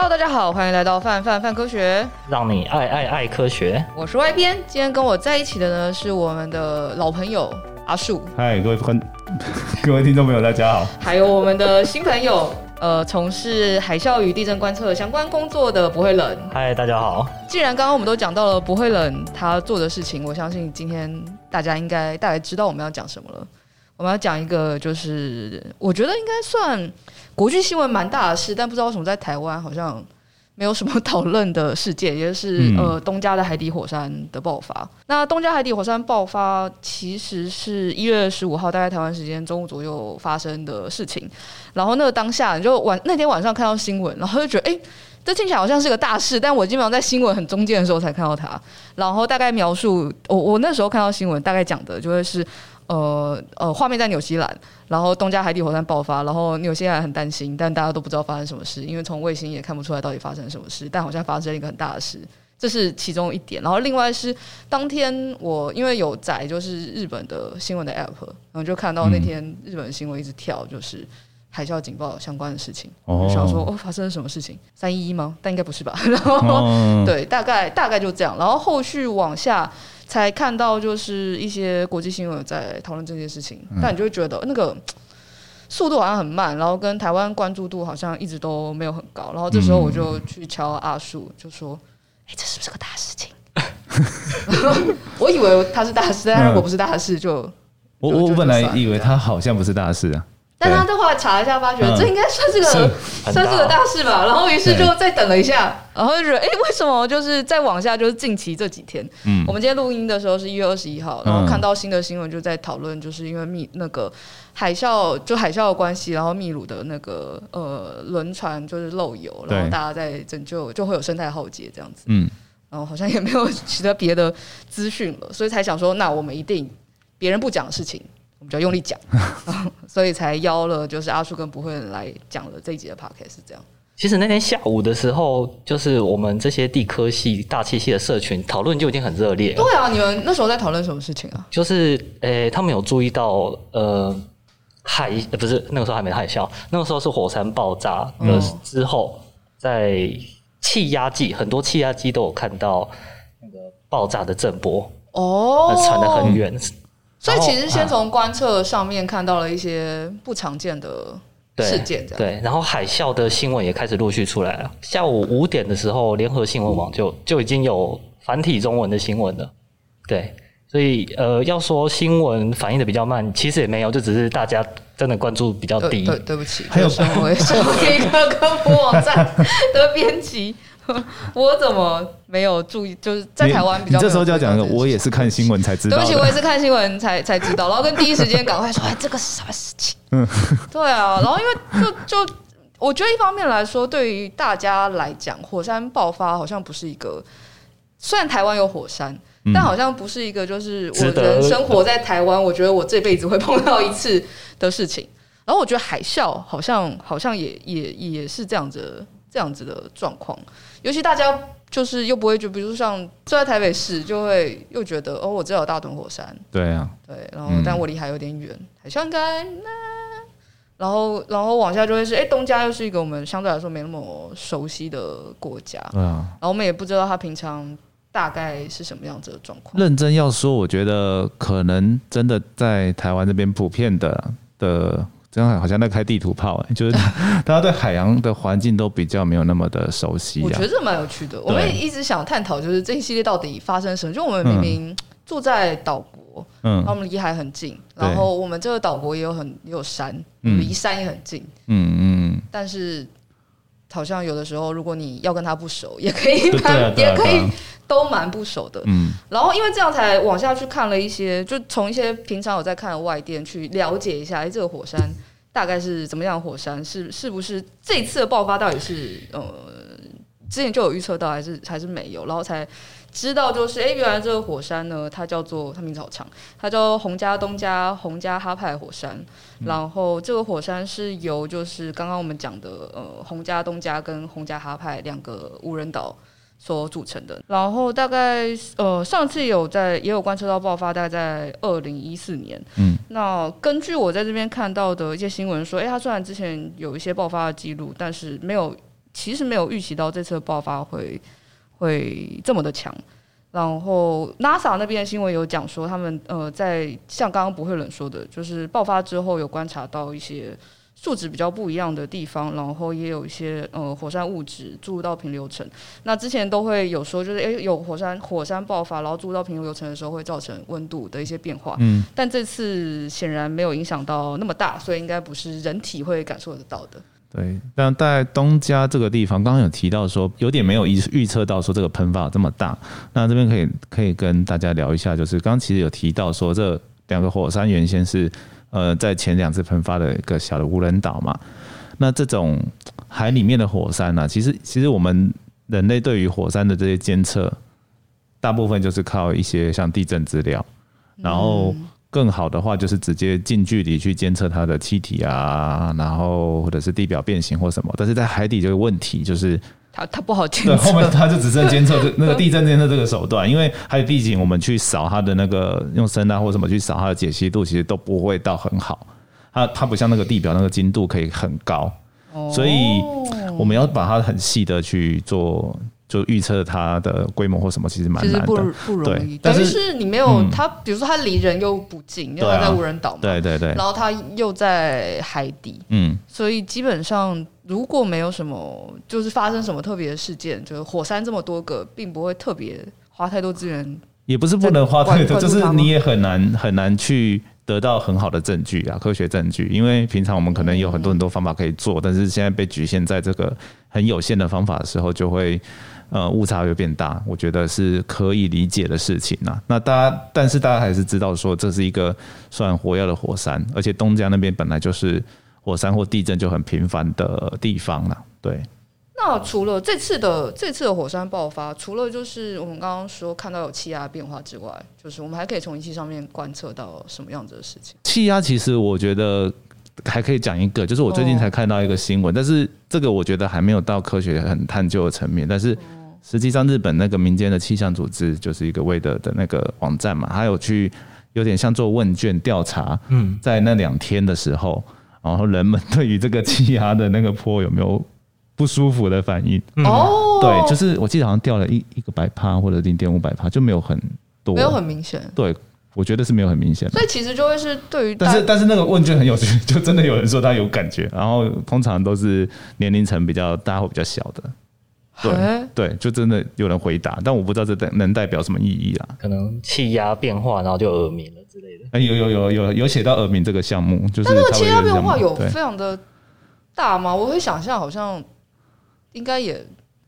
Hello，大家好，欢迎来到范范范科学，让你爱爱爱科学。我是外编，今天跟我在一起的呢是我们的老朋友阿树。嗨，各位观，各位听众朋友，大家好。还有我们的新朋友，呃，从事海啸与地震观测相关工作的不会冷。嗨，大家好。既然刚刚我们都讲到了不会冷他做的事情，我相信今天大家应该大概知道我们要讲什么了。我们要讲一个，就是我觉得应该算国际新闻蛮大的事，但不知道为什么在台湾好像没有什么讨论的事件，也就是、嗯、呃东加的海底火山的爆发。那东加海底火山爆发其实是一月十五号，大概台湾时间中午左右发生的事情。然后那个当下，你就晚那天晚上看到新闻，然后就觉得，哎，这听起来好像是个大事。但我基本上在新闻很中间的时候才看到它。然后大概描述，我我那时候看到新闻，大概讲的就会是。呃呃，画面在纽西兰，然后东加海底火山爆发，然后纽西兰很担心，但大家都不知道发生什么事，因为从卫星也看不出来到底发生什么事，但好像发生了一个很大的事，这是其中一点。然后另外是当天我因为有载就是日本的新闻的 app，然后就看到那天日本新闻一直跳，就是海啸警报相关的事情，我就想说哦，发生了什么事情？三一一吗？但应该不是吧？然后对，大概大概就这样，然后后续往下。才看到就是一些国际新闻在讨论这件事情，嗯，但你就会觉得那个速度好像很慢，然后跟台湾关注度好像一直都没有很高。然后这时候我就去敲阿树，就说：“哎，这是不是个大事情？” 我以为他是大事，但如果不是大事就，就我我本来以为他好像不是大事啊。但他后来查一下，发觉这应该算是个是算是个大事吧。然后于是就再等了一下，然后就觉得哎，为什么就是再往下就是近期这几天？嗯，我们今天录音的时候是一月二十一号，然后看到新的新闻就在讨论，就是因为秘那个海啸就海啸的关系，然后秘鲁的那个呃轮船就是漏油，然后大家在拯救，就会有生态浩劫这样子。嗯，然后好像也没有其他别的资讯了，所以才想说，那我们一定别人不讲的事情。我们就要用力讲，所以才邀了就是阿叔跟不会冷来讲了这一集的 podcast 是这样。其实那天下午的时候，就是我们这些地科系、大气系的社群讨论就已经很热烈了。对啊，你们那时候在讨论什么事情啊？就是诶、欸，他们有注意到呃海呃不是那个时候还没海啸，那个时候是火山爆炸的之后，在气压计很多气压计都有看到那个爆炸的震波哦，传得很远。所以其实先从观测上面看到了一些不常见的事件，这样对，然后海啸的新闻也开始陆续出来了。下午五点的时候，联合新闻网就就已经有繁体中文的新闻了。对，所以呃，要说新闻反应的比较慢，其实也没有，就只是大家真的关注比较低。对，对，对不起，还有身为身为一个科普网站 的编辑。我怎么没有注意？就是在台湾比较。你这时候就要讲，我也是看新闻才知道。对不起，我也是看新闻才才知道，然后跟第一时间赶快说，哎，这个是什么事情？嗯，对啊。然后因为就就我觉得一方面来说，对于大家来讲，火山爆发好像不是一个，虽然台湾有火山，但好像不是一个就是我人生活在台湾，我觉得我这辈子会碰到一次的事情。然后我觉得海啸好像好像也也也是这样子这样子的状况。尤其大家就是又不会就比如像住在台北市，就会又觉得哦，我知道有大屯火山，对啊，对，然后但我离海有点远，海啸应该那，然后然后往下就会是，哎，东家又是一个我们相对来说没那么熟悉的国家，嗯，然后我们也不知道他平常大概是什么样子的状况。认真要说，我觉得可能真的在台湾这边普遍的的。这样好像在开地图炮，就是大家对海洋的环境都比较没有那么的熟悉。我觉得这蛮有趣的。我们也一直想探讨，就是这一系列到底发生什么？就我们明明住在岛国，嗯，然后我们离海很近，然后我们这个岛国也有很也有山，离山也很近，嗯嗯。但是好像有的时候，如果你要跟他不熟，也可以，也可以。都蛮不熟的，嗯，然后因为这样才往下去看了一些，就从一些平常有在看的外电去了解一下，哎，这个火山大概是怎么样的火山？是是不是这次的爆发到底是呃之前就有预测到，还是还是没有？然后才知道就是，哎，原来这个火山呢，它叫做它名字好长，它叫洪家东加洪加哈派火山。然后这个火山是由就是刚刚我们讲的呃洪家东加跟洪加哈派两个无人岛。所组成的，然后大概呃上次有在也有观测到爆发，大概在二零一四年。嗯，那根据我在这边看到的一些新闻说，哎，它虽然之前有一些爆发的记录，但是没有其实没有预期到这次的爆发会会这么的强。然后 NASA 那边的新闻有讲说，他们呃在像刚刚不会冷说的，就是爆发之后有观察到一些数值比较不一样的地方，然后也有一些呃火山物质注入到平流层。那之前都会有说，就是诶有火山火山爆发，然后注入到平流层的时候会造成温度的一些变化。嗯，但这次显然没有影响到那么大，所以应该不是人体会感受得到的。对，但在东加这个地方，刚刚有提到说有点没有预预测到说这个喷发这么大。那这边可以可以跟大家聊一下，就是刚刚其实有提到说这两个火山原先是呃在前两次喷发的一个小的无人岛嘛。那这种海里面的火山呢、其实其实我们人类对于火山的这些监测，大部分就是靠一些像地震资料，然后。更好的话，就是直接近距离去监测它的气体啊，然后或者是地表变形或什么。但是在海底这个问题就是，它它不好监测。对，后面它就只剩监测这 那个地震监测这个手段，因为还有地景我们去扫它的那个用声呐或什么去扫它的解析度，其实都不会到很好。它它不像那个地表那个精度可以很高，所以我们要把它很细的去做。就预测它的规模或什么，其实蛮难的，不不容易。但是你没有它，比如说它离人又不近，因为它在无人岛嘛，对对对。然后它又在海底，嗯，所以基本上如果没有什么，就是发生什么特别的事件，就是火山这么多个，并不会特别花太多资源。也不是不能花太多，就是你也很难很难去得到很好的证据啊，科学证据。因为平常我们可能有很多很多方法可以做，但是现在被局限在这个很有限的方法的时候，就会。呃，误差会变大，我觉得是可以理解的事情呐。那大家，但是大家还是知道说，这是一个算活跃的火山，而且东江那边本来就是火山或地震就很频繁的地方了。对。那除了这次的这次的火山爆发，除了就是我们刚刚说看到有气压变化之外，就是我们还可以从仪器上面观测到什么样子的事情？气压其实我觉得还可以讲一个，就是我最近才看到一个新闻，但是这个我觉得还没有到科学很探究的层面，但是。实际上，日本那个民间的气象组织就是一个 weather 的那个网站嘛，还有去有点像做问卷调查。嗯，在那两天的时候，然后人们对于这个气压的那个坡有没有不舒服的反应？哦，对，就是我记得好像掉了一一个百帕或者零点五百帕，就没有很多，没有很明显。对，我觉得是没有很明显。所以其实就会是对于，但是但是那个问卷很有趣，就真的有人说他有感觉，然后通常都是年龄层比较大或比较小的。对对，就真的有人回答，但我不知道这代能代表什么意义啦。可能气压变化，然后就耳鸣了之类的。哎，有有有有有写到耳鸣这个项目，就是。但那个气压变化有非常的大吗？我会想象好像应该也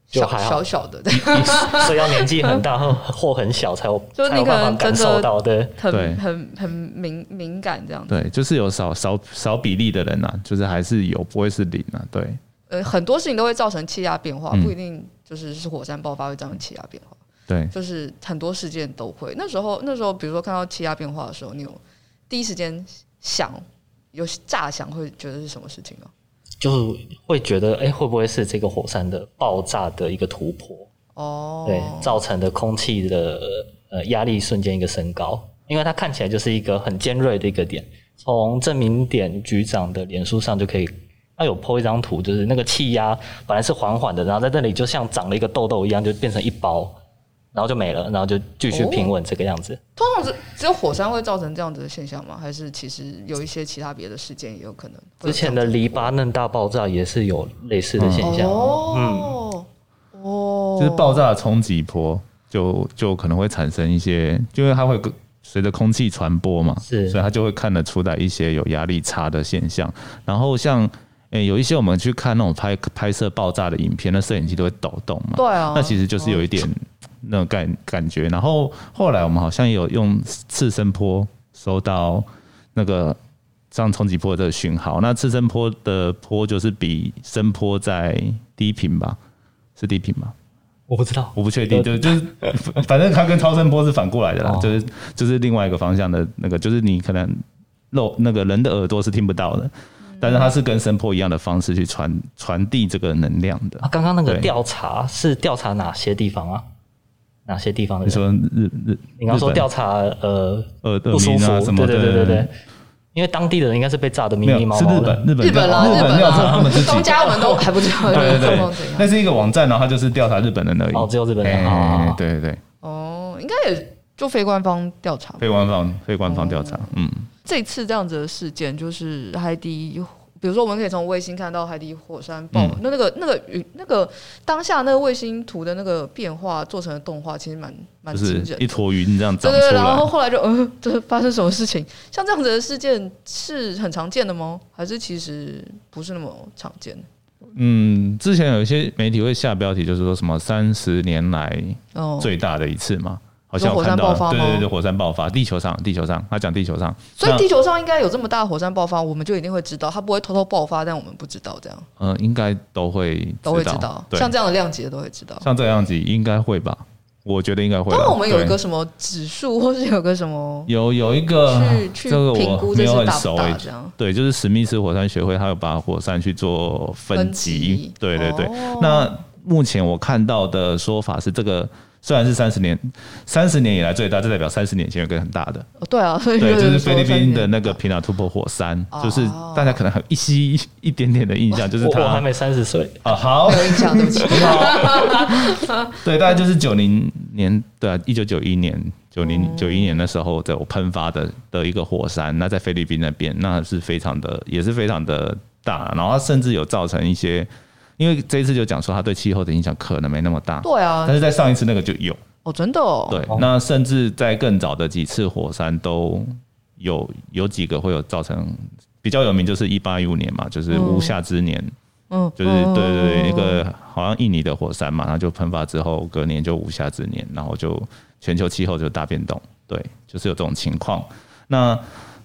小小小的，所以要年纪很大或或很小才有，就是你可能感受到的，很很很敏敏感这样子。对，就是有少少少比例的人啊，就是还是有，不会是零啊，对。呃，很多事情都会造成气压变化，不一定就是是火山爆发会造成气压变化。对，就是很多事件都会。那时候，那时候，比如说看到气压变化的时候，你有第一时间想，有乍想会觉得是什么事情吗？就会觉得，哎、欸，会不会是这个火山的爆炸的一个突破？哦，对，造成的空气的呃压力瞬间一个升高，因为它看起来就是一个很尖锐的一个点。从证明点局长的脸书上就可以。他有 po 一张图，就是那个气压本来是缓缓的，然后在这里就像长了一个痘痘一样，就变成一包，然后就没了，然后就继续平稳这个样子。哦、通常是只有火山会造成这样子的现象吗？还是其实有一些其他别的事件也有可能？之前的黎巴嫩大爆炸也是有类似的现象。哦，嗯、哦，就是爆炸的冲击波就就可能会产生一些，因为它会随着空气传播嘛，是，所以它就会看得出来一些有压力差的现象。然后像。诶、欸，有一些我们去看那种拍拍摄爆炸的影片，那摄影机都会抖动嘛。对啊。那其实就是有一点那种感感觉。然后后来我们好像也有用次声波收到那个上冲击波的讯号。那次声波的波就是比声波在低频吧？是低频吗？我不知道，我不确定。就就是 反正它跟超声波是反过来的啦，就是就是另外一个方向的那个，就是你可能漏那个人的耳朵是听不到的。但是它是跟声波一样的方式去传传递这个能量的。刚刚那个调查是调查哪些地方啊？哪些地方的？你说日日？你刚说调查呃呃不舒服啊什么？对对对对对。因因为当地的人应该是被炸的密密麻麻。是日本，日本，日本啦，日本调查他们自己。东家我们都还不知道。对对对，那是一个网站，然后他就是调查日本人而已。哦，只有日本人。对对对。哦，应该也就非官方调查。非官方，非官方调查。嗯。这次这样子的事件，就是海底。比如说，我们可以从卫星看到海底火山爆，嗯、那那个那个云那个当下那个卫星图的那个变化做成的动画，其实蛮蛮惊人。一坨云这样子。对对对，然后后来就嗯，这发生什么事情？像这样子的事件是很常见的吗？还是其实不是那么常见？嗯，之前有一些媒体会下标题，就是说什么三十年来最大的一次嘛。哦好像火山爆发吗？对对对，火山爆发，地球上，地球上，他讲地球上，所以地球上应该有这么大的火山爆发，我们就一定会知道，它不会偷偷爆发，但我们不知道这样。嗯，应该都会都会知道，像这样的量级的都会知道，像这样子应该会吧？我觉得应该会。那我们有一个什么指数，或是有个什么？有有一个去去评估这是大不大这样？对，就是史密斯火山学会，他有把火山去做分级。对对对。那目前我看到的说法是这个。虽然是三十年，三十年以来最大，这代表三十年前有个很大的。哦，对啊，对，就是菲律宾的那个皮纳突破火山，就是大家可能还有一些一点点的印象，就是他我还没三十岁啊，好，没有印象，对不起。对，大概就是九零年，对啊，一九九一年，九零九一年的时候，在我喷发的的一个火山，那在菲律宾那边，那是非常的，也是非常的大，然后它甚至有造成一些。因为这一次就讲说，它对气候的影响可能没那么大。对啊，但是在上一次那个就有哦，真的哦。对，那甚至在更早的几次火山都有有几个会有造成比较有名，就是一八一五年嘛，就是无夏之年。嗯，就是对对对，一个好像印尼的火山嘛，然后就喷发之后，隔年就无夏之年，然后就全球气候就大变动。对，就是有这种情况。那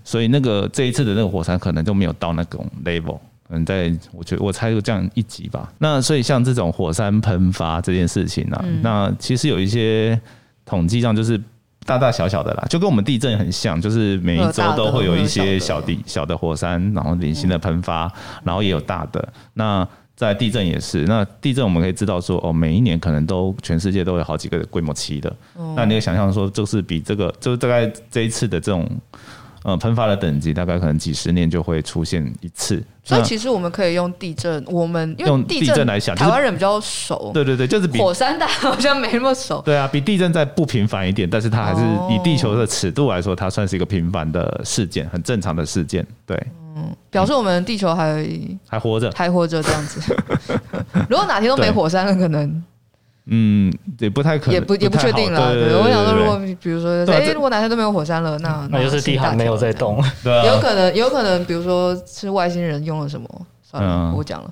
所以那个这一次的那个火山可能就没有到那种 level。嗯，在我觉得我猜有这样一集吧。那所以像这种火山喷发这件事情呢、啊，嗯、那其实有一些统计上就是大大小小的啦，就跟我们地震很像，就是每一周都会有一些小地小的火山，然后零星的喷发，然后也有大的。那在地震也是，那地震我们可以知道说，哦，每一年可能都全世界都有好几个规模期的。那你可以想象说，就是比这个，就是大概这一次的这种。呃，喷发的等级大概可能几十年就会出现一次，所以其实我们可以用地震，我们用地震来想，台湾人比较熟。对对对，就是比火山大好像没那么熟。对啊，比地震再不频繁一点，但是它还是以地球的尺度来说，它算是一个频繁的事件，很正常的事件。对，嗯，表示我们地球还还活着，还活着这样子。如果哪天都没火山了，可能。嗯，也不太可能，也不也不确定了。对，我想说，如果比如说，哎，如果哪天都没有火山了，那那就是地还没有在动。对，有可能，有可能，比如说是外星人用了什么？算了，我讲了。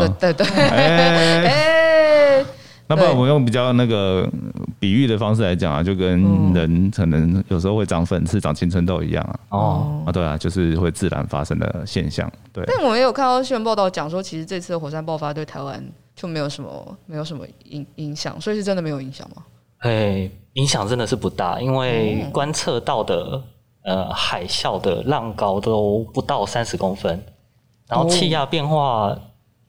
对对对。哎，那不然我们用比较那个比喻的方式来讲啊，就跟人可能有时候会长粉刺、长青春痘一样啊。哦。啊，对啊，就是会自然发生的现象。对。但我也有看到新闻报道讲说，其实这次的火山爆发对台湾。就没有什么，没有什么影影响，所以是真的没有影响吗？哎，影响真的是不大，因为观测到的呃海啸的浪高都不到三十公分，然后气压变化。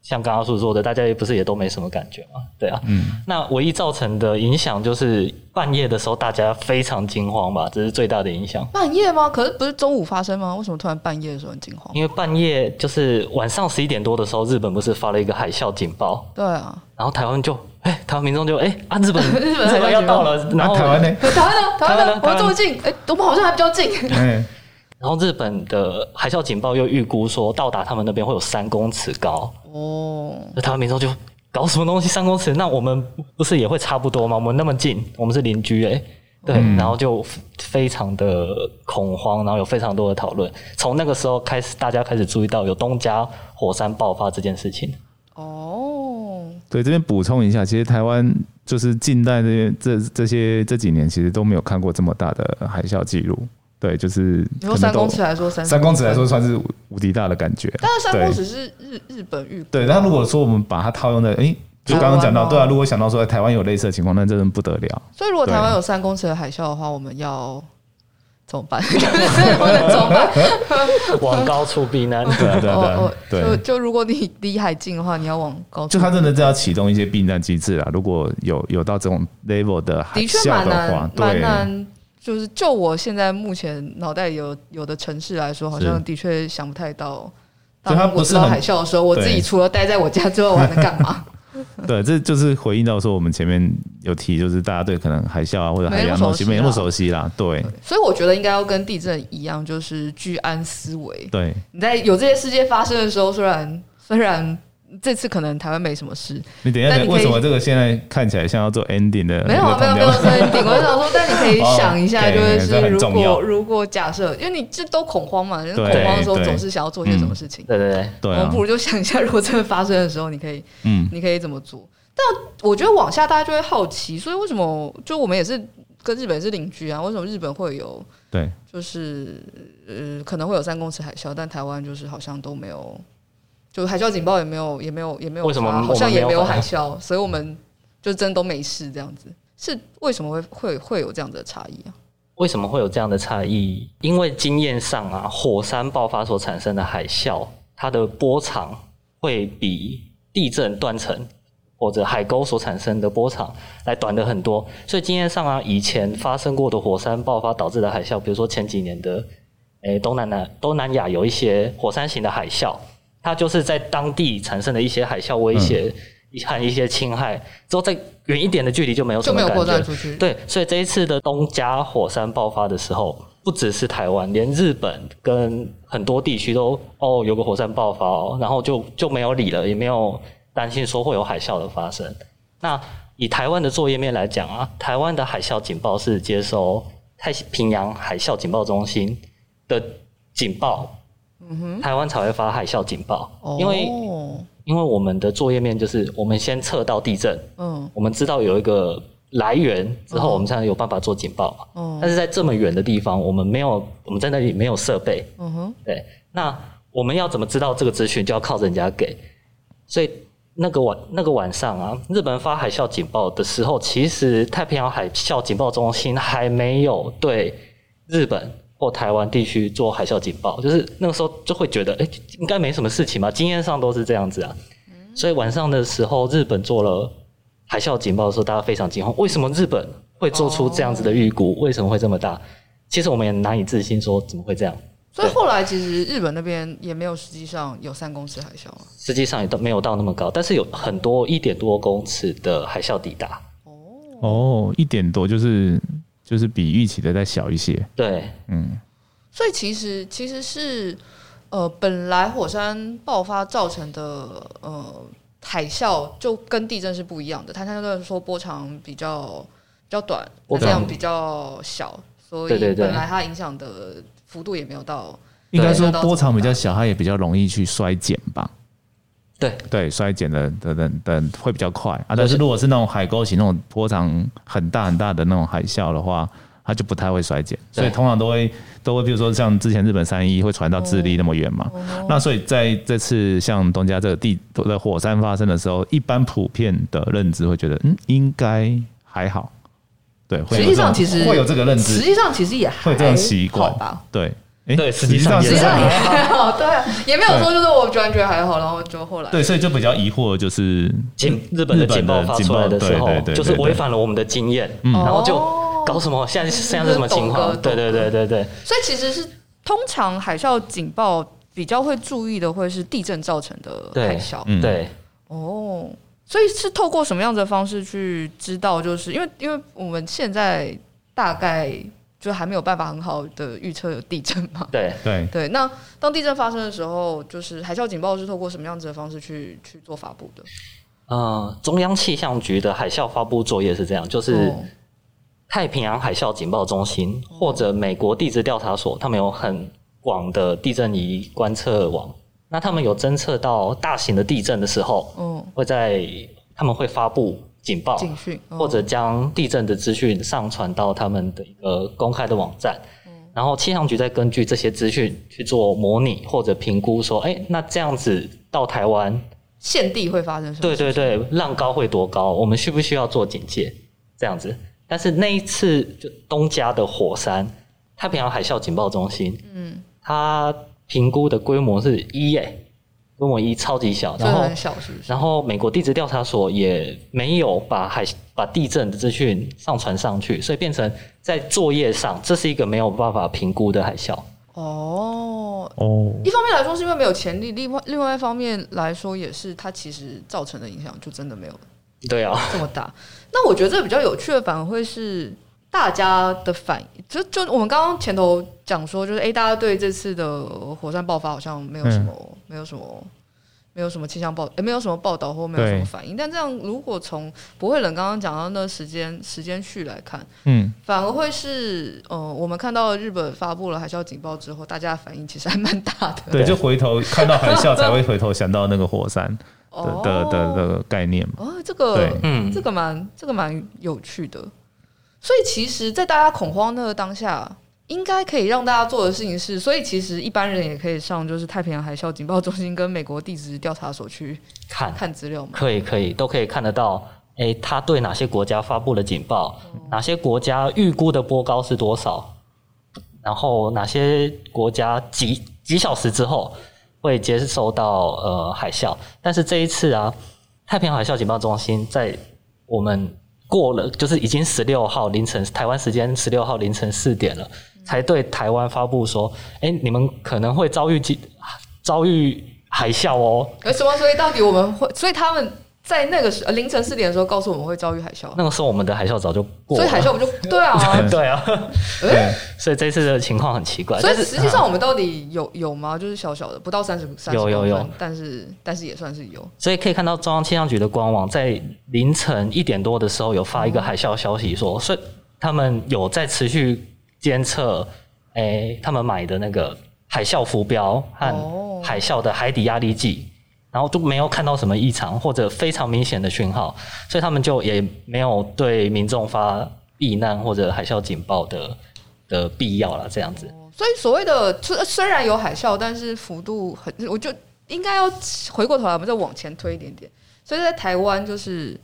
像刚刚所说的，大家也不是也都没什么感觉嘛？对啊，嗯，那唯一造成的影响就是半夜的时候大家非常惊慌吧，这是最大的影响。半夜吗？可是不是中午发生吗？为什么突然半夜的时候很惊慌？因为半夜就是晚上十一点多的时候，日本不是发了一个海啸警报？对啊，然后台湾就哎，台湾民众就哎啊，日本 日本要到了，然后台湾呢？台湾呢？台湾呢？我们这么近，哎，我们好像还比较近。然后日本的海啸警报又预估说，到达他们那边会有三公尺高哦。那台湾民众就搞什么东西三公尺？那我们不是也会差不多吗？我们那么近，我们是邻居哎、欸，对。嗯、然后就非常的恐慌，然后有非常多的讨论。从那个时候开始，大家开始注意到有东加火山爆发这件事情。哦，对，这边补充一下，其实台湾就是近代这边这这些这几年，其实都没有看过这么大的海啸记录。对，就是用三公尺来说，三三公尺来说算是无敌大的感觉。但是三公尺是日日本预估。对，但如果说我们把它套用在，哎，就刚刚讲到，对啊，如果想到说台湾有类似的情况，那真的不得了。所以如果台湾有三公尺的海啸的话，我们要怎么办？怎么办？往高处避难。对啊，对啊，对。就就如果你离海近的话，你要往高处。就他真的是要启动一些避难机制啊！如果有有到这种 level 的海啸的话，对。就是就我现在目前脑袋有有的城市来说，好像的确想不太到。当我知道海啸的时候，我自己除了待在我家之外，我还能干嘛？对，这就是回应到说，我们前面有提，就是大家对可能海啸啊或者海洋东西没那么熟悉啦。对，所以我觉得应该要跟地震一样，就是居安思危。对，你在有这些事件发生的时候，虽然虽然。这次可能台湾没什么事。你等一下，为什么这个现在看起来像要做 ending 的？没有没有没有做 ending。我想说，但你可以想一下，就是如果如果假设，因为你这都恐慌嘛，恐慌的时候总是想要做些什么事情。对对对，对。我们不如就想一下，如果真的发生的时候，你可以，嗯，你可以怎么做？但我觉得往下大家就会好奇，所以为什么就我们也是跟日本是邻居啊？为什么日本会有？对，就是呃，可能会有三公尺海啸，但台湾就是好像都没有。就海啸警报也没有，也没有，也没有，为什么好像也没有海 啸，所以我们就真都没事这样子。是为什么会会会有这样的差异啊？为什么会有这样的差异？因为经验上啊，火山爆发所产生的海啸，它的波长会比地震断层或者海沟所产生的波长来短的很多。所以经验上啊，以前发生过的火山爆发导致的海啸，比如说前几年的，诶、欸，东南南东南亚有一些火山型的海啸。它就是在当地产生的一些海啸威胁和一些侵害，之后再远一点的距离就没有什么感觉。就没有扩散出去。对，所以这一次的东加火山爆发的时候，不只是台湾，连日本跟很多地区都哦有个火山爆发哦，然后就就没有理了，也没有担心说会有海啸的发生。那以台湾的作业面来讲啊，台湾的海啸警报是接收太平洋海啸警报中心的警报。台湾才会发海啸警报，哦，因为因为我们的作业面就是我们先测到地震，嗯，我们知道有一个来源之后，我们才能有办法做警报嘛。嗯，但是在这么远的地方，我们没有，我们在那里没有设备，嗯哼，对，那我们要怎么知道这个资讯，就要靠人家给。所以那个晚那个晚上啊，日本发海啸警报的时候，其实太平洋海啸警报中心还没有对日本。或台湾地区做海啸警报，就是那个时候就会觉得，哎、欸，应该没什么事情嘛，经验上都是这样子啊。所以晚上的时候，日本做了海啸警报的时候，大家非常惊慌。为什么日本会做出这样子的预估？为什么会这么大？其实我们也难以置信，说怎么会这样。所以后来其实日本那边也没有实际上有三公尺海啸啊。实际上也都没有到那么高，但是有很多一点多公尺的海啸抵达。哦哦，一点多就是。就是比预期的再小一些，对，嗯，所以其实其实是，呃，本来火山爆发造成的呃海啸就跟地震是不一样的，它相对来说波长比较比较短，这样比较小，所以本来它影响的幅度也没有到，应该说波长比较小，它也比较容易去衰减吧。对。对，衰减的等等等会比较快。啊，但是如果是那种海沟型那种波长很大很大的那种海啸的话，它就不太会衰减，所以通常都会都会，比如说像之前日本三一会传到智利那么远嘛，那所以在这次像东加这个地的火山发生的时候，一般普遍的认知会觉得，嗯，应该还好，对，实际上其实会有这个认知，实际上其实也还会这样习惯。吧，对。哎，对，实际上实际上也还好，对，也没有说就是我突然觉得还好，然后就后来对，所以就比较疑惑，就是警日本的警报发出来的时候，就是违反了我们的经验，然后就搞什么？现在现在是什么情况？对对对对对。所以其实是通常海啸警报比较会注意的，会是地震造成的海啸。对，哦，所以是透过什么样的方式去知道？就是因为因为我们现在大概。就还没有办法很好的预测有地震嘛？对对对。那当地震发生的时候，就是海啸警报是透过什么样子的方式去去做发布的？呃，中央气象局的海啸发布作业是这样，就是太平洋海啸警报中心、哦、或者美国地质调查所，他们有很广的地震仪观测网。那他们有侦测到大型的地震的时候，嗯，会在他们会发布。警报，警讯，或者将地震的资讯上传到他们的一个公开的网站，嗯、然后气象局再根据这些资讯去做模拟或者评估，说，哎、欸，那这样子到台湾现地会发生什么？对对对，浪高会多高？我们需不需要做警戒？这样子。但是那一次就东加的火山，太平洋海啸警报中心，嗯，它评估的规模是一耶，规模一超级小，然后很小是不是？然后美国地质调查所也没有把海把地震的资讯上传上去，所以变成在作业上，这是一个没有办法评估的海啸。哦哦，一方面来说是因为没有潜力，另外另外一方面来说也是它其实造成的影响就真的没有对啊这么大。那我觉得这比较有趣的反而会是大家的反应，就就我们刚刚前头讲说，就是哎，大家对这次的火山爆发好像没有什么，嗯、没有什么。没有什么气象报，也没有什么报道或没有什么反应。但这样，如果从不会冷刚刚讲到那时间时间序来看，嗯，反而会是，呃，我们看到日本发布了海啸警报之后，大家的反应其实还蛮大的。对，就回头看到海啸才会回头想到那个火山的 的的的概念嘛。哦，这个，对，嗯，这个蛮这个蛮有趣的。所以其实，在大家恐慌那个当下。应该可以让大家做的事情是，所以其实一般人也可以上，就是太平洋海啸警报中心跟美国地质调查所去看看资料吗？可以，可以，都可以看得到。哎，他对哪些国家发布了警报？嗯、哪些国家预估的波高是多少？然后哪些国家几几小时之后会接收到呃海啸？但是这一次啊，太平洋海啸警报中心在我们过了，就是已经十六号凌晨台湾时间十六号凌晨四点了。才对台湾发布说，哎、你们可能会遭遇遭遇海啸哦。为什么？所以到底我们会？所以他们在那个时凌晨四点的时候告诉我们会遭遇海啸。那个时候我们的海啸早就过了。所以海啸不就对啊？对啊。对。所以这次的情况很奇怪。所以实际上我们到底有有吗？就是小小的，不到三十三有有有，但是但是也算是有。所以可以看到中央气象局的官网在凌晨一点多的时候有发一个海啸消息说，说所以他们有在持续。监测，诶、欸，他们买的那个海啸浮标和海啸的海底压力计，然后都没有看到什么异常或者非常明显的讯号，所以他们就也没有对民众发避难或者海啸警报的的必要了。这样子，所以所谓的虽虽然有海啸，但是幅度很，我就应该要回过头来，我们再往前推一点点。所以在台湾，就是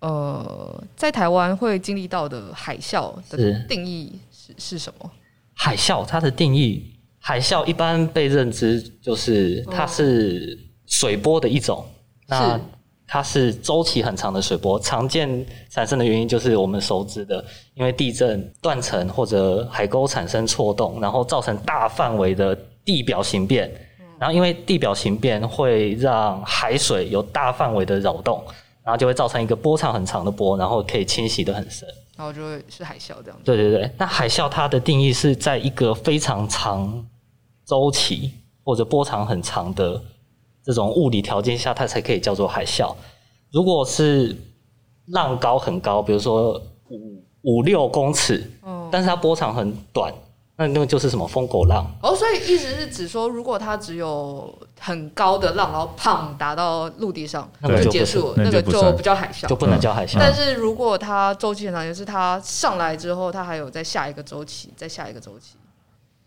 呃，在台湾会经历到的海啸的定义。是什么？海啸它的定义，海啸一般被认知就是它是水波的一种，哦、那它是周期很长的水波，常见产生的原因就是我们熟知的，因为地震断层或者海沟产生错动，然后造成大范围的地表形变，然后因为地表形变会让海水有大范围的扰动，然后就会造成一个波长很长的波，然后可以侵袭的很深。然后就会是海啸这样子。对对对，那海啸它的定义是在一个非常长周期或者波长很长的这种物理条件下，它才可以叫做海啸。如果是浪高很高，比如说五五六公尺，嗯，但是它波长很短。那那个就是什么疯狗浪哦，所以意思是指说，如果它只有很高的浪，然后砰打到陆地上，那个就结束了，那个就不叫海啸，就不能叫海啸。但是如果它周期很长，就是它上来之后，它还有在下一个周期，在下一个周期，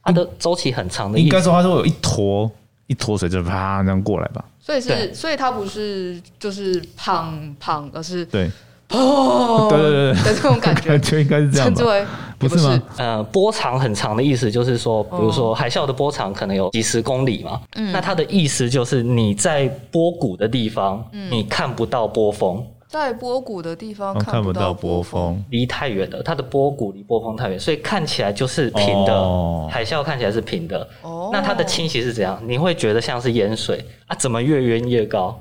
它的周期很长的，应该说它是会有一坨一坨水就啪这样过来吧。所以是，所以它不是就是胖胖，而是对。哦，对对对，的这种感觉。就应该是这样吧？不是吗？呃，波长很长的意思就是说，比如说海啸的波长可能有几十公里嘛，嗯，那它的意思就是你在波谷的地方，你看不到波峰，在波谷的地方看不到波峰，离太远了，它的波谷离波峰太远，所以看起来就是平的，海啸看起来是平的，哦，那它的侵袭是怎样？你会觉得像是淹水啊？怎么越淹越高？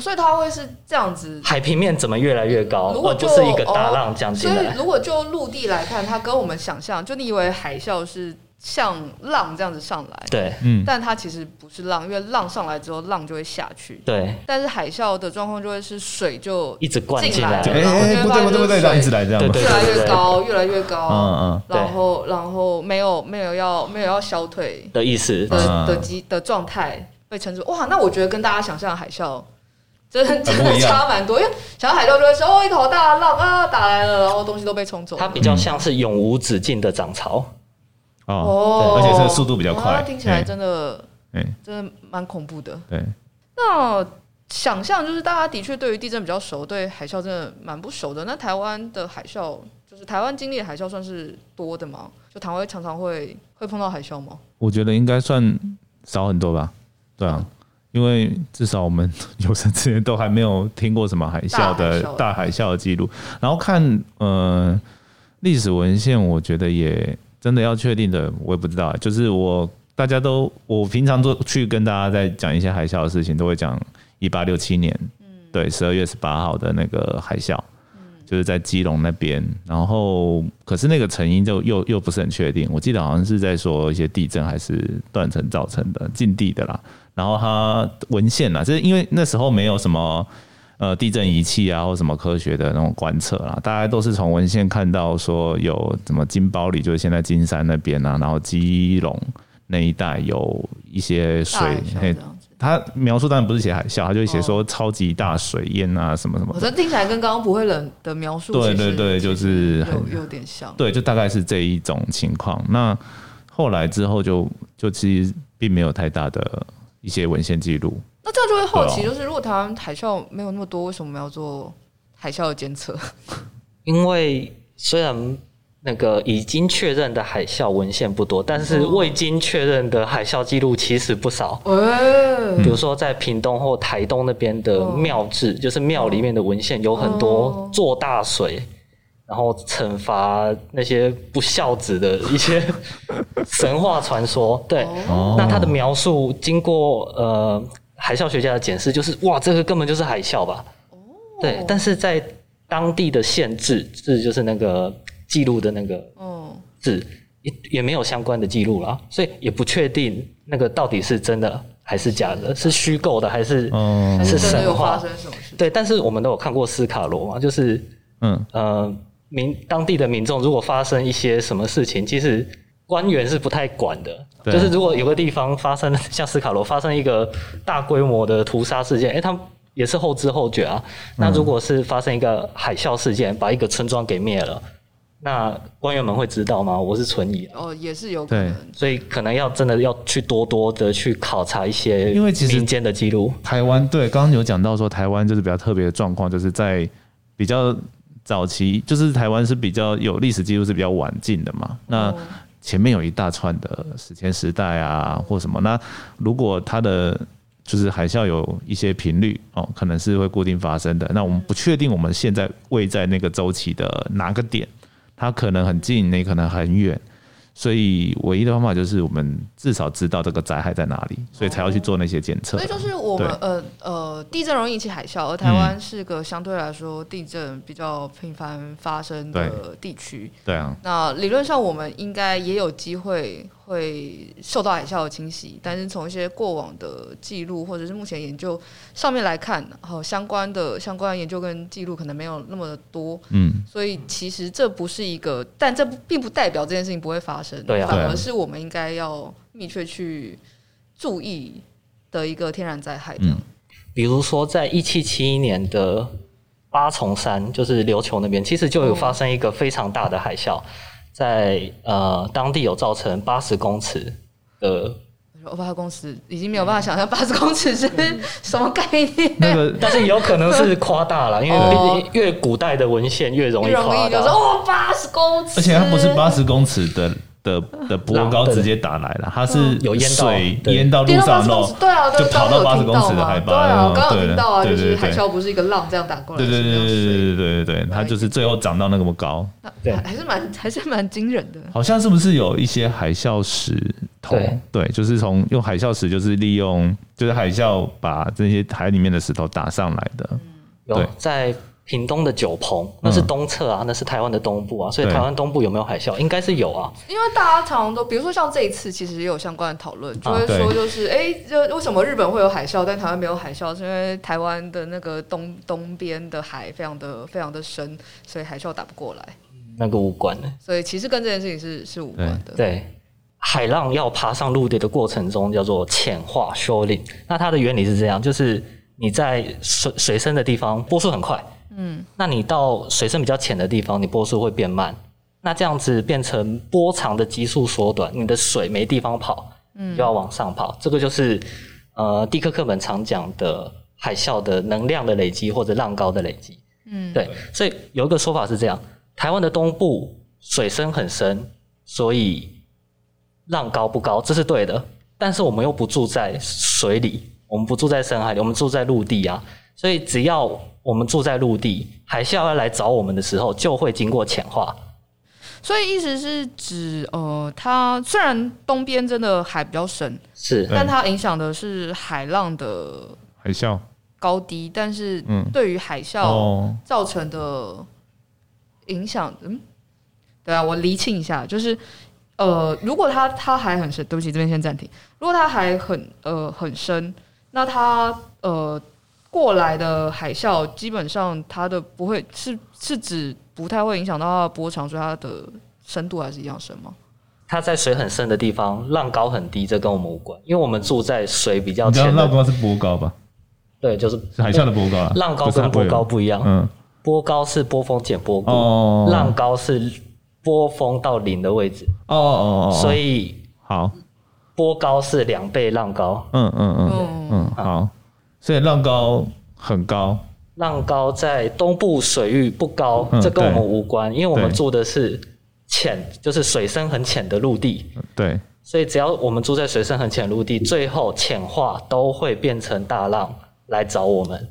所以它会是这样子，海平面怎么越来越高？如果就是一个大浪降进来。所以如果就陆地来看，它跟我们想象，就你以为海啸是像浪这样子上来，对，嗯，但它其实不是浪，因为浪上来之后，浪就会下去，对。但是海啸的状况就会是水就一直灌进来，哎哎，不对不对不对，这样一直来这样，越来越高，越来越高，嗯嗯，然后然后没有没有要没有要消退的意思。的的机的状态被称之为哇，那我觉得跟大家想象的海啸。真的真的差蛮多，因为小海啸就会说哦，一头大浪啊打来了，然后东西都被冲走。它比较像是永无止境的涨潮哦，而且这个速度比较快，听起来真的，真的蛮恐怖的。对，那想象就是大家的确对于地震比较熟，对海啸真的蛮不熟的。那台湾的海啸，就是台湾经历的海啸算是多的吗？就台湾常常会会碰到海啸吗？我觉得应该算少很多吧。对啊。因因为至少我们有生之年都还没有听过什么海啸的大海啸的记录。然后看呃历史文献，我觉得也真的要确定的，我也不知道。就是我大家都我平常都去跟大家在讲一些海啸的事情，都会讲一八六七年，对，十二月十八号的那个海啸。就是在基隆那边，然后可是那个成因就又又不是很确定。我记得好像是在说一些地震还是断层造成的近地的啦。然后它文献啦，就是因为那时候没有什么呃地震仪器啊或什么科学的那种观测啦，大家都是从文献看到说有什么金包里，就是现在金山那边啊，然后基隆那一带有一些水。他描述当然不是写海啸，他就写说超级大水淹啊什么什么。我觉得听起来跟刚刚不会冷的描述，对对对，就是有有点像。对，就大概是这一种情况。那后来之后就就其实并没有太大的一些文献记录。那这样就会好奇，就是如果台湾海啸没有那么多，为什么要做海啸的监测？因为虽然。那个已经确认的海啸文献不多，但是未经确认的海啸记录其实不少。比如说在屏东或台东那边的庙志，就是庙里面的文献有很多做大水，然后惩罚那些不孝子的一些 神话传说。对，那他的描述经过呃海啸学家的解释，就是哇，这个根本就是海啸吧？对，但是在当地的县志，志就是那个。记录的那个字也也没有相关的记录啦，所以也不确定那个到底是真的还是假的，是虚构的还是嗯是神话？对，但是我们都有看过斯卡罗嘛，就是嗯呃民当地的民众如果发生一些什么事情，其实官员是不太管的。就是如果有个地方发生 像斯卡罗发生一个大规模的屠杀事件，哎，他们也是后知后觉啊。那如果是发生一个海啸事件，把一个村庄给灭了。那官员们会知道吗？我是存疑哦，也是有可能，所以可能要真的要去多多的去考察一些，因为其实民间的记录。台湾对，刚刚有讲到说台湾就是比较特别的状况，就是在比较早期，就是台湾是比较有历史记录是比较晚近的嘛。那前面有一大串的史前时代啊，或什么。那如果它的就是海啸有一些频率哦，可能是会固定发生的。那我们不确定我们现在位在那个周期的哪个点。它可能很近，也可能很远，所以唯一的方法就是我们至少知道这个灾害在哪里，所以才要去做那些检测。所以就是我们呃呃，地震容易引起海啸，而台湾是个相对来说地震比较频繁发生的地区。对啊，那理论上我们应该也有机会。会受到海啸的侵袭，但是从一些过往的记录或者是目前研究上面来看，好相关的相关的研究跟记录可能没有那么的多，嗯，所以其实这不是一个，但这并不代表这件事情不会发生，对啊，反而是我们应该要密切去注意的一个天然灾害。嗯，比如说在一七七一年的八重山，就是琉球那边，其实就有发生一个非常大的海啸。在呃当地有造成八十公尺的，八十公尺已经没有办法想象八十公尺是什么概念。那个，但是有可能是夸大了，因为毕竟越古代的文献越容易夸大。哦，八十公尺，而且它不是八十公尺的。的的波高直接打来了，它是有淹水淹到路上，然后对啊，就跑到八十公尺的海拔。对啊，我刚刚有听到啊，就是海啸不是一个浪这样打过来，对对对对对对对对，它就是最后涨到那么高，对，还是蛮还是蛮惊人的。好像是不是有一些海啸石头？对，就是从用海啸石，就是利用就是海啸把这些海里面的石头打上来的。对，在。屏东的九鹏，那是东侧啊，嗯、那是台湾的东部啊，所以台湾东部有没有海啸？应该是有啊。因为大家常常都，比如说像这一次，其实也有相关的讨论，就会说就是，哎、为什么日本会有海啸，但台湾没有海啸？是因为台湾的那个东东边的海非常的非常的深，所以海啸打不过来。那个无关的。所以其实跟这件事情是是无关的。对，海浪要爬上陆地的过程中叫做潜化 shoaling。那它的原理是这样，就是你在水水深的地方波速很快。嗯，那你到水深比较浅的地方，你波速会变慢，那这样子变成波长的急速缩短，你的水没地方跑，嗯，就要往上跑。这个就是呃，地科课本常讲的海啸的能量的累积或者浪高的累积。嗯，对，所以有一个说法是这样：台湾的东部水深很深，所以浪高不高，这是对的。但是我们又不住在水里，我们不住在深海里，我们住在陆地啊。所以只要我们住在陆地，海啸要来找我们的时候，就会经过浅化。所以意思是指，呃，它虽然东边真的海比较深，是，但它影响的是海浪的海啸。高低，但是对于海啸造成的影响，嗯，对啊，我厘清一下，就是，呃，如果它它还很深，对不起，这边先暂停。如果它还很呃很深，那它呃过来的海啸基本上它的不会是是指不太会影响到它的波长，所以它的深度还是一样深吗？它在水很深的地方，浪高很低，这跟我们无关，因为我们住在水比较浅。你浪高是波高吧？对，就是海啸的波高啊。浪高跟波高不一样。嗯，波高是波峰减波谷，哦，浪高是波峰到零的位置。哦哦哦。所以好，波高是两倍浪高。嗯嗯嗯嗯，好。所以浪高很高。浪高在东部水域不高，这跟我们无关，因为我们住的是浅，就是水深很浅的陆地。对。所以只要我们住在水深很浅陆地，最后浅化都会变成大浪。来找我们，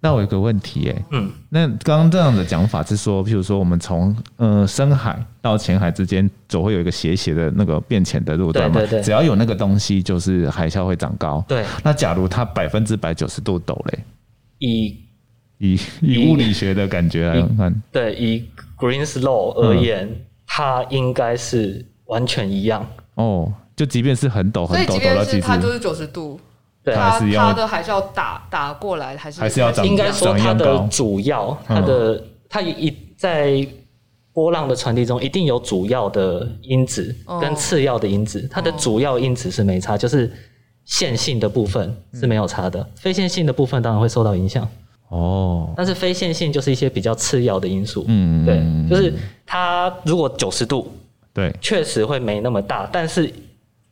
那我有个问题哎，嗯，那刚刚这样的讲法是说，譬如说我们从呃深海到浅海之间，总会有一个斜斜的那个变浅的路段嘛，对对对，只要有那个东西，就是海啸会长高。对，那假如它百分之百九十度陡嘞，以以以物理学的感觉来看，对，以 Green's Law 而言，嗯、它应该是完全一样。哦，就即便是很陡很陡，陡到几它就是九十度。它它的还是要打打过来，还是还是要应该说它的主要，它的它一在波浪的传递中，一定有主要的因子跟次要的因子。它的主要因子是没差，就是线性的部分是没有差的，非线性的部分当然会受到影响。哦，但是非线性就是一些比较次要的因素。嗯，对，就是它如果九十度，对，确实会没那么大，但是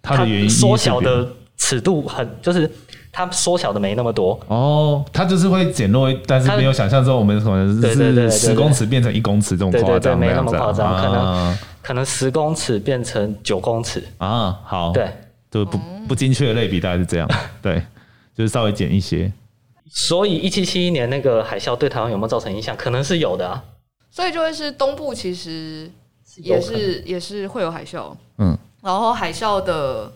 它缩小的。尺度很，就是它缩小的没那么多。哦，它就是会减弱，但是没有想象中我们可能是十公尺变成一公尺这种夸张，没那么夸张，可能可能十公尺变成九公尺。啊，好，对，就不不精确的类比大概是这样，对，就是稍微减一些。所以一七七一年那个海啸对台湾有没有造成影响？可能是有的啊，所以就会是东部其实也是也是会有海啸，嗯，然后海啸的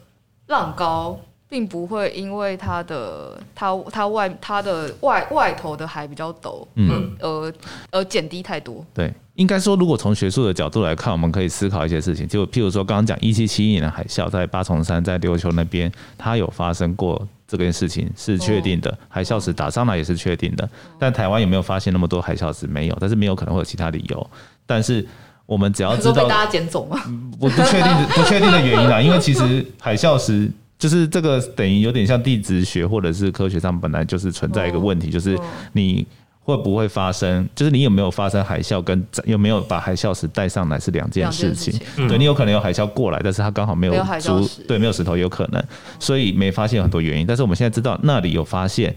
浪高。并不会因为它的它它外它的外外头的海比较陡，嗯，而而减低太多。对，应该说，如果从学术的角度来看，我们可以思考一些事情。就譬如说，刚刚讲一七七一年的海啸，在八重山在琉球那边，它有发生过这件事情，是确定的。哦、海啸石打上来也是确定的。但台湾有没有发现那么多海啸石？没有，但是没有可能会有其他理由。但是我们只要知道被大家捡走吗？不不确定的不确定的原因啊，因为其实海啸石。就是这个等于有点像地质学或者是科学上本来就是存在一个问题，就是你会不会发生，就是你有没有发生海啸，跟有没有把海啸石带上来是两件事情。对，你有可能有海啸过来，但是它刚好没有足，对，没有石头有可能，所以没发现很多原因。但是我们现在知道那里有发现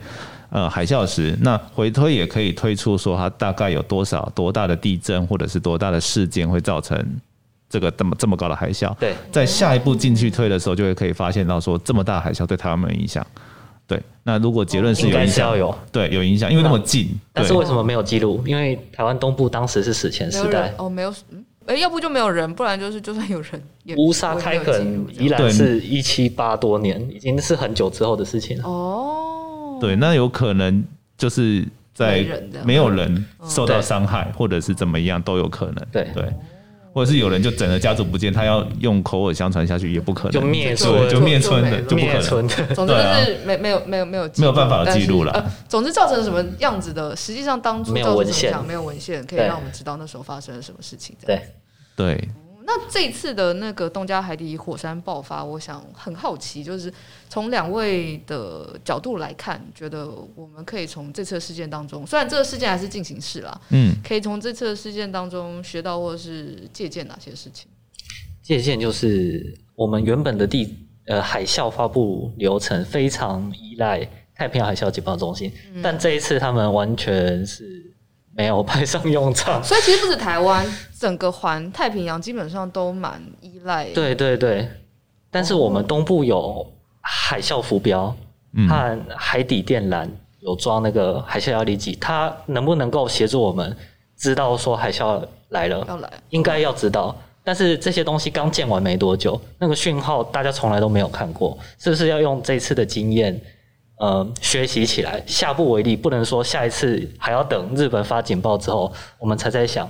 呃海啸石，那回推也可以推出说它大概有多少多大的地震或者是多大的事件会造成。这个这么这么高的海啸，对，在下一步进去推的时候，就会可以发现到说，这么大海啸对台湾没有影响。对，那如果结论是有影响，有对有影响，因为那么近。但是为什么没有记录？因为台湾东部当时是史前时代哦，没有，哎，要不就没有人，不然就是就算有人也，乌沙开垦依然是一七八多年，已经是很久之后的事情了。哦，对，那有可能就是在没有人受到伤害，或者是怎么样都有可能。对对。或者是有人就整个家族不见，他要用口耳相传下去也不可能，就灭村，就灭村的，就不可能。总之就是没没有没有没有没有办法记录了。呃，总之造成什么样子的，实际上当初没有文献，没有文献可以让我们知道那时候发生了什么事情。对对。那这一次的那个东加海底火山爆发，我想很好奇，就是从两位的角度来看，觉得我们可以从这次事件当中，虽然这个事件还是进行式啦，嗯，可以从这次事件当中学到或者是借鉴哪些事情？借鉴就是我们原本的地呃海啸发布流程非常依赖太平洋海啸警报中心，嗯，但这一次他们完全是。没有派上用场，所以其实不止台湾，整个环太平洋基本上都蛮依赖。对对对，但是我们东部有海啸浮标，和海底电缆有装那个海啸压力计，它能不能够协助我们知道说海啸来了？要来，应该要知道。但是这些东西刚建完没多久，那个讯号大家从来都没有看过，是不是要用这次的经验，呃，学习起来，下不为例，不能说下一次还要等日本发警报之后，我们才在想，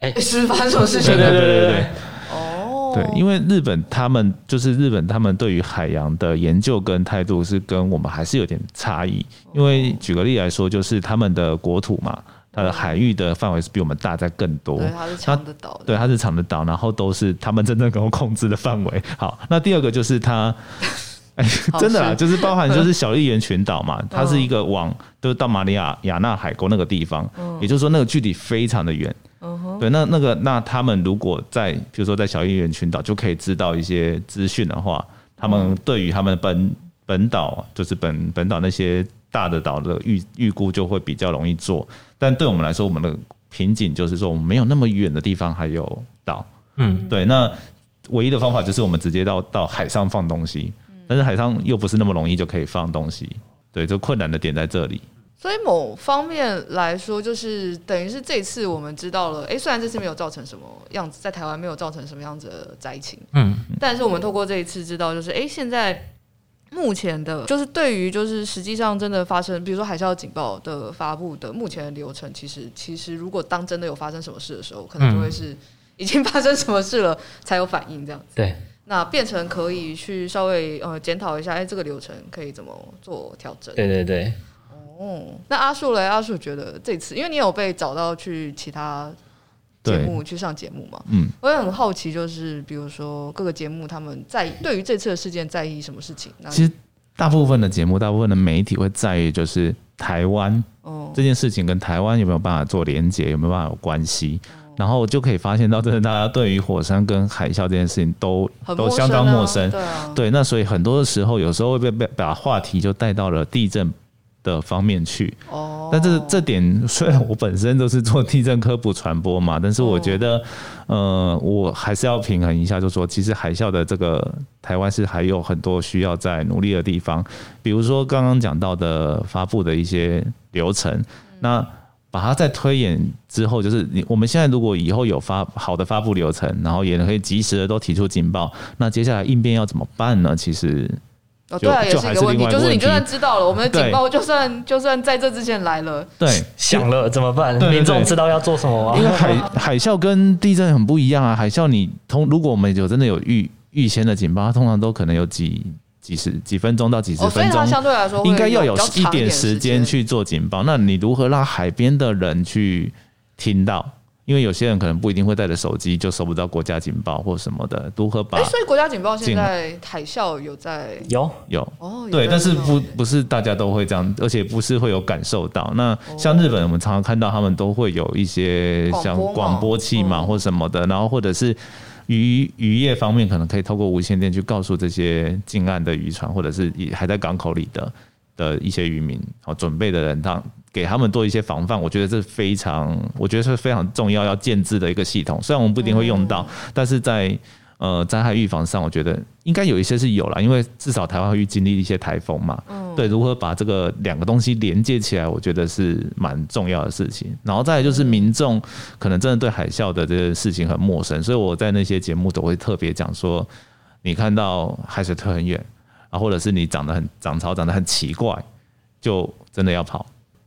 哎、欸，是发生什么事情？对对对对对。哦，对，因为日本他们就是日本，他们对于海洋的研究跟态度是跟我们还是有点差异。因为举个例来说，就是他们的国土嘛。它的海域的范围是比我们大在更多，对，它是长的岛，对，它是长的岛，然后都是他们真正能够控制的范围。好，那第二个就是它，哎，真的啊，就是包含就是小笠原群岛嘛，它是一个往就是到马里亚亚纳海沟那个地方，也就是说那个距离非常的远。对，那那个那他们如果在比如说在小笠原群岛就可以知道一些资讯的话，他们对于他们本本岛就是本本岛那些。大的岛的预预估就会比较容易做，但对我们来说，我们的瓶颈就是说，我们没有那么远的地方还有岛。嗯，对。那唯一的方法就是我们直接到到海上放东西，但是海上又不是那么容易就可以放东西。对，就困难的点在这里。所以某方面来说，就是等于是这次我们知道了，哎，虽然这次没有造成什么样子，在台湾没有造成什么样子的灾情，嗯，但是我们透过这一次知道，就是哎，现在。目前的，就是对于就是实际上真的发生，比如说海啸警报的发布的目前的流程，其实其实如果当真的有发生什么事的时候，可能就会是已经发生什么事了才有反应这样子。对，那变成可以去稍微呃检讨一下，哎，这个流程可以怎么做调整？对对对。哦，那阿树嘞？阿树觉得这次，因为你有被找到去其他。节目去上节目嘛？嗯，我也很好奇，就是比如说各个节目他们在对于这次的事件在意什么事情？其实大部分的节目，大部分的媒体会在意就是台湾这件事情跟台湾有没有办法做连结，有没有办法有关系，然后就可以发现到，真的大家对于火山跟海啸这件事情都都相当陌生。对啊，对，那所以很多的时候，有时候会被被把话题就带到了地震。的方面去，哦，但这这点虽然我本身都是做地震科普传播嘛，但是我觉得，呃，我还是要平衡一下，就说其实海啸的这个台湾是还有很多需要在努力的地方，比如说刚刚讲到的发布的一些流程，那把它在推演之后，就是你我们现在如果以后有发好的发布流程，然后也可以及时的都提出警报，那接下来应变要怎么办呢？其实。哦，对啊，也是一个问题，就是你就算知道了，我们的警报就算就算在这之前来了，对，响了怎么办？民众知道要做什么吗？因为海海啸跟地震很不一样啊，海啸你通如果我们有真的有预预先的警报，它通常都可能有几几十几分钟到几十分钟，相对来说应该要有一点时间去做警报。那你如何让海边的人去听到？因为有些人可能不一定会带着手机，就收不到国家警报或什么的。如何把？所以国家警报现在海啸有在有有哦，对，但是不不是大家都会这样，而且不是会有感受到。那像日本，我们常常看到他们都会有一些像广播器嘛，或什么的，然后或者是渔渔业方面，可能可以透过无线电去告诉这些近岸的渔船，或者是还在港口里的的一些渔民，好准备的人，让。给他们做一些防范，我觉得这是非常，我觉得是非常重要要建置的一个系统。虽然我们不一定会用到，但是在呃灾害预防上，我觉得应该有一些是有了，因为至少台湾会经历一些台风嘛。对，如何把这个两个东西连接起来，我觉得是蛮重要的事情。然后再来就是民众可能真的对海啸的这个事情很陌生，所以我在那些节目都会特别讲说，你看到海水退很远啊，或者是你长得很涨潮长得很奇怪，就真的要跑。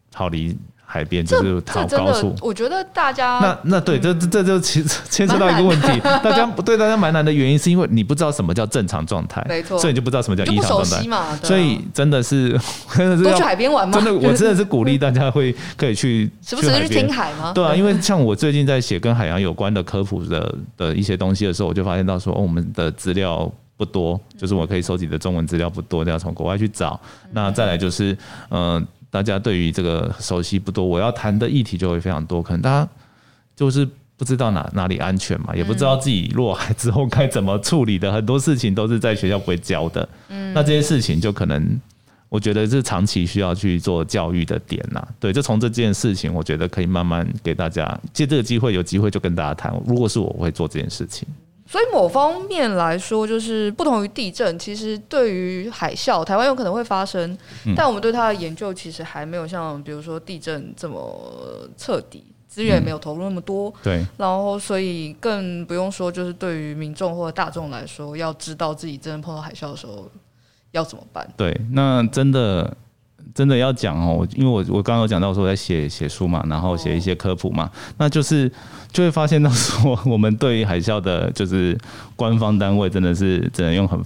逃离海边就是逃高速，我觉得大家那那对，这这就牵 牵扯到一个问题，大家对大家蛮难的原因是因为你不知道什么叫正常状态，没错，所以你就不知道什么叫异常状态，所以真的是真的是多去海边玩吗？真的，我真的是鼓励大家会可以去，时不时去听海吗？对啊，因为像我最近在写跟海洋有关的科普的的一些东西的时候，我就发现到说，哦，我们的资料不多，就是我可以收集的中文资料不多，要从国外去找。那再来就是，嗯。大家对于这个熟悉不多，我要谈的议题就会非常多，可能大家就是不知道哪哪里安全嘛，也不知道自己落海之后该怎么处理的，很多事情都是在学校不会教的。嗯，那这些事情就可能，我觉得是长期需要去做教育的点呐。对，就从这件事情，我觉得可以慢慢给大家借这个机会，有机会就跟大家谈。如果是我，我会做这件事情。所以某方面来说，就是不同于地震，其实对于海啸，台湾有可能会发生，嗯、但我们对它的研究其实还没有像比如说地震这么彻底，资源没有投入那么多。嗯、对，然后所以更不用说，就是对于民众或者大众来说，要知道自己真的碰到海啸的时候要怎么办。对，那真的。真的要讲哦，因为我我刚刚有讲到说我在写写书嘛，然后写一些科普嘛，那就是就会发现到说，我们对于海啸的，就是官方单位真的是只能用很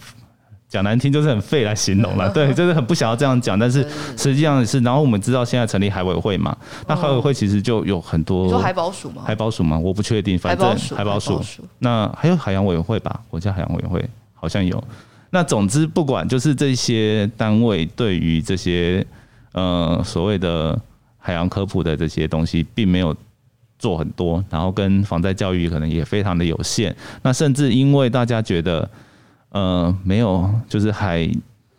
讲难听，就是很废来形容了。对，就是很不想要这样讲，但是实际上是。然后我们知道现在成立海委会嘛，那海委会其实就有很多，海保署吗？海保署吗？我不确定，反正海保署。那还有海洋委员会吧？国家海洋委员会好像有。那总之，不管就是这些单位对于这些呃所谓的海洋科普的这些东西，并没有做很多，然后跟防灾教育可能也非常的有限。那甚至因为大家觉得呃没有，就是海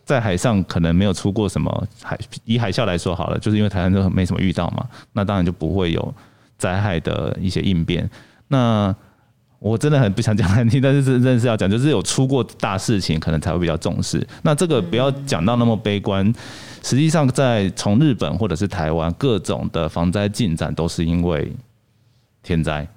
在海上可能没有出过什么海，以海啸来说好了，就是因为台湾都没什么遇到嘛，那当然就不会有灾害的一些应变。那我真的很不想讲难听，但是真的是要讲，就是有出过大事情，可能才会比较重视。那这个不要讲到那么悲观。实际上，在从日本或者是台湾，各种的防灾进展都是因为天灾。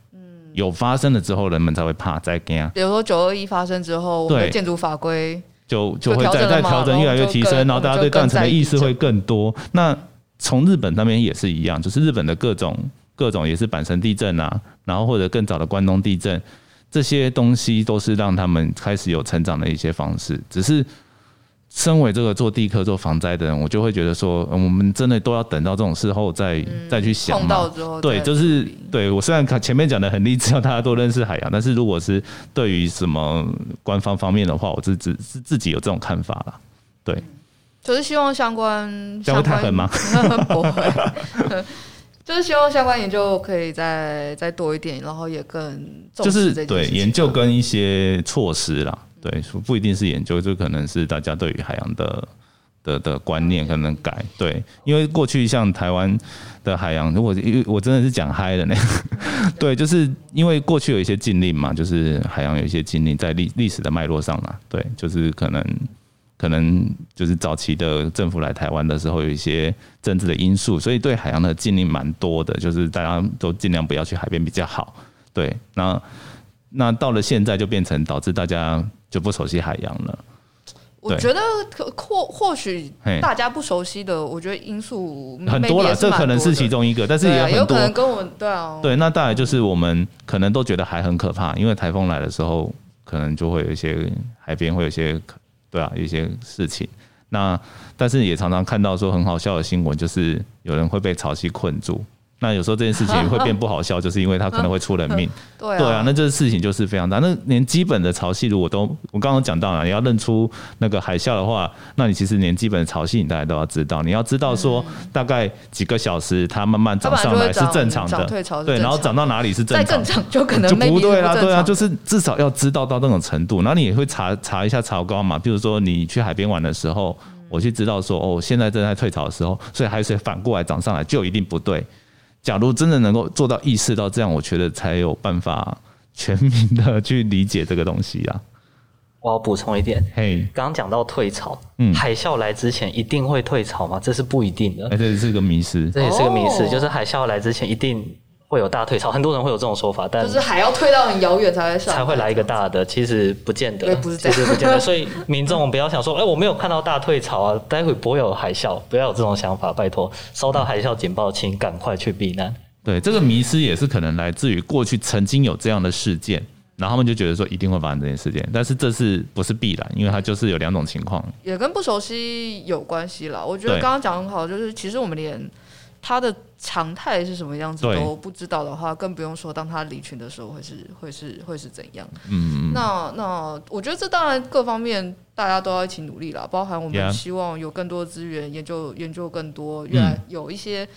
有发生了之后，人们才会怕灾惊。比如说九二一发生之后，对建筑法规就就会再再调整，越来越提升，然后大家对断层的意识会更多。那从日本那边也是一样，就是日本的各种。各种也是阪神地震啊，然后或者更早的关东地震，这些东西都是让他们开始有成长的一些方式。只是身为这个做地科、做防灾的人，我就会觉得说，我们真的都要等到这种事后再、嗯、再去想嘛。对，就是对我虽然前面讲的很励志，要大家都认识海洋，但是如果是对于什么官方方面的话，我是自是自己有这种看法了。对，就是希望相关，相关太狠吗？不会。就是希望相关研究可以再再多一点，然后也更重视对研究跟一些措施啦，对，不一定是研究，就可能是大家对于海洋的的的观念可能改。对，因为过去像台湾的海洋，如果 我真的是讲嗨了呢，对，就是因为过去有一些禁令嘛，就是海洋有一些禁令在历历史的脉络上嘛，对，就是可能。可能就是早期的政府来台湾的时候，有一些政治的因素，所以对海洋的禁令蛮多的，就是大家都尽量不要去海边比较好。对，那那到了现在就变成导致大家就不熟悉海洋了。我觉得可或或许大家不熟悉的，我觉得因素很多了，这可能是其中一个，但是也有很多，有可能跟我们对啊，对，那大概就是我们可能都觉得海很可怕，因为台风来的时候，可能就会有一些海边会有一些。对啊，一些事情，那但是也常常看到说很好笑的新闻，就是有人会被潮汐困住。那有时候这件事情会变不好笑，就是因为他可能会出人命。对啊，那这个事情就是非常大。那连基本的潮汐如果都，我刚刚讲到了，你要认出那个海啸的话，那你其实连基本的潮汐你大概都要知道。你要知道说大概几个小时它慢慢涨上来是正常的，对，然后涨到哪里是正常的，再更长就可能就不对啦。对啊，就是至少要知道到那种程度。然后你也会查查一下潮高嘛，比如说你去海边玩的时候，我去知道说哦，现在正在退潮的时候，所以海水反过来涨上来就一定不对。假如真的能够做到意识到这样，我觉得才有办法全民的去理解这个东西啊。我要补充一点，嘿，刚刚讲到退潮，嗯，海啸来之前一定会退潮吗？这是不一定的。哎，这是个迷失，这也是个迷思，就是海啸来之前一定。会有大退潮，很多人会有这种说法，但就是还要退到很遥远才会上，才会来一个大的，其实不见得，不是这样，其实不见得。所以民众不要想说，哎，我没有看到大退潮啊，待会不会有海啸，不要有这种想法，拜托，收到海啸警报，请赶快去避难。对，这个迷失也是可能来自于过去曾经有这样的事件，然后他们就觉得说一定会发生这件事件，但是这是不是必然？因为它就是有两种情况，也跟不熟悉有关系啦。我觉得刚刚讲很好，就是其实我们连。它的常态是什么样子都不知道的话，更不用说当他离群的时候会是会是会是怎样。嗯，那那我觉得这当然各方面大家都要一起努力啦，包含我们希望有更多资源研究研究更多，越来有一些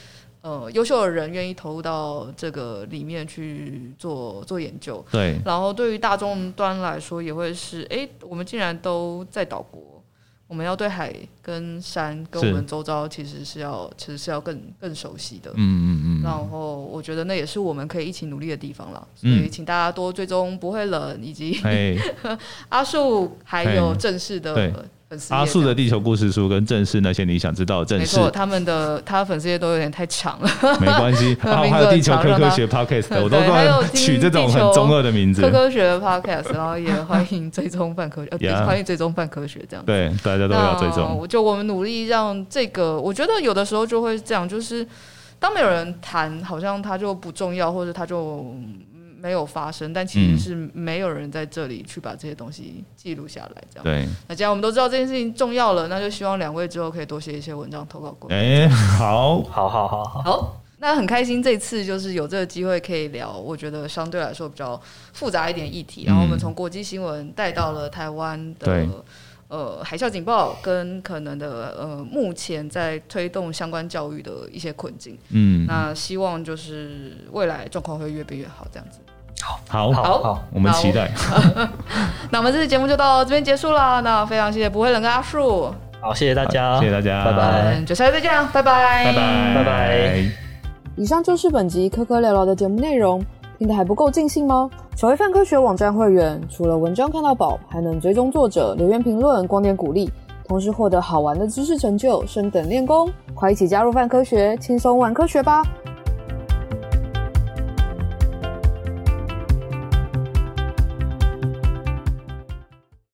呃优秀的人愿意投入到这个里面去做做研究。对，然后对于大众端来说也会是，哎，我们竟然都在岛国。我们要对海跟山跟我们周遭其实是要其实是要更更熟悉的。嗯嗯嗯。然后我觉得那也是我们可以一起努力的地方了。所以请大家多追踪不会冷，以及 阿树还有正式的。阿树的地球故事书跟正式那些你想知道的正式，没错，他们的他的粉丝页都有点太强了，没关系。然后还有地球科科学 podcast，我都会取这种很中二的名字。科科学 podcast，然后也欢迎追踪泛科学，呃，欢迎追踪泛科学这样。对，大家都要追踪。就我们努力让这个，我觉得有的时候就会这样，就是当没有人谈，好像他就不重要，或者他就。没有发生，但其实是没有人在这里去把这些东西记录下来，这样。对。那既然我们都知道这件事情重要了，那就希望两位之后可以多写一些文章投稿过来。哎，好，好，好，好，好。好，那很开心这次就是有这个机会可以聊，我觉得相对来说比较复杂一点议题。然后我们从国际新闻带到了台湾的呃海啸警报跟可能的呃目前在推动相关教育的一些困境。嗯。那希望就是未来状况会越变越好，这样子。好，好，好，我们期待。那我们这期节目就到这边结束了。那非常谢谢不会冷跟阿树。好，谢谢大家，谢谢大家，拜拜。就下次再见，拜拜，拜拜，拜拜。以上就是本集科科聊聊的节目内容，听得还不够尽兴吗？成为泛科学网站会员，除了文章看到饱，还能追踪作者、留言评论、光点鼓励，同时获得好玩的知识成就、升等练功。快一起加入泛科学，轻松玩科学吧！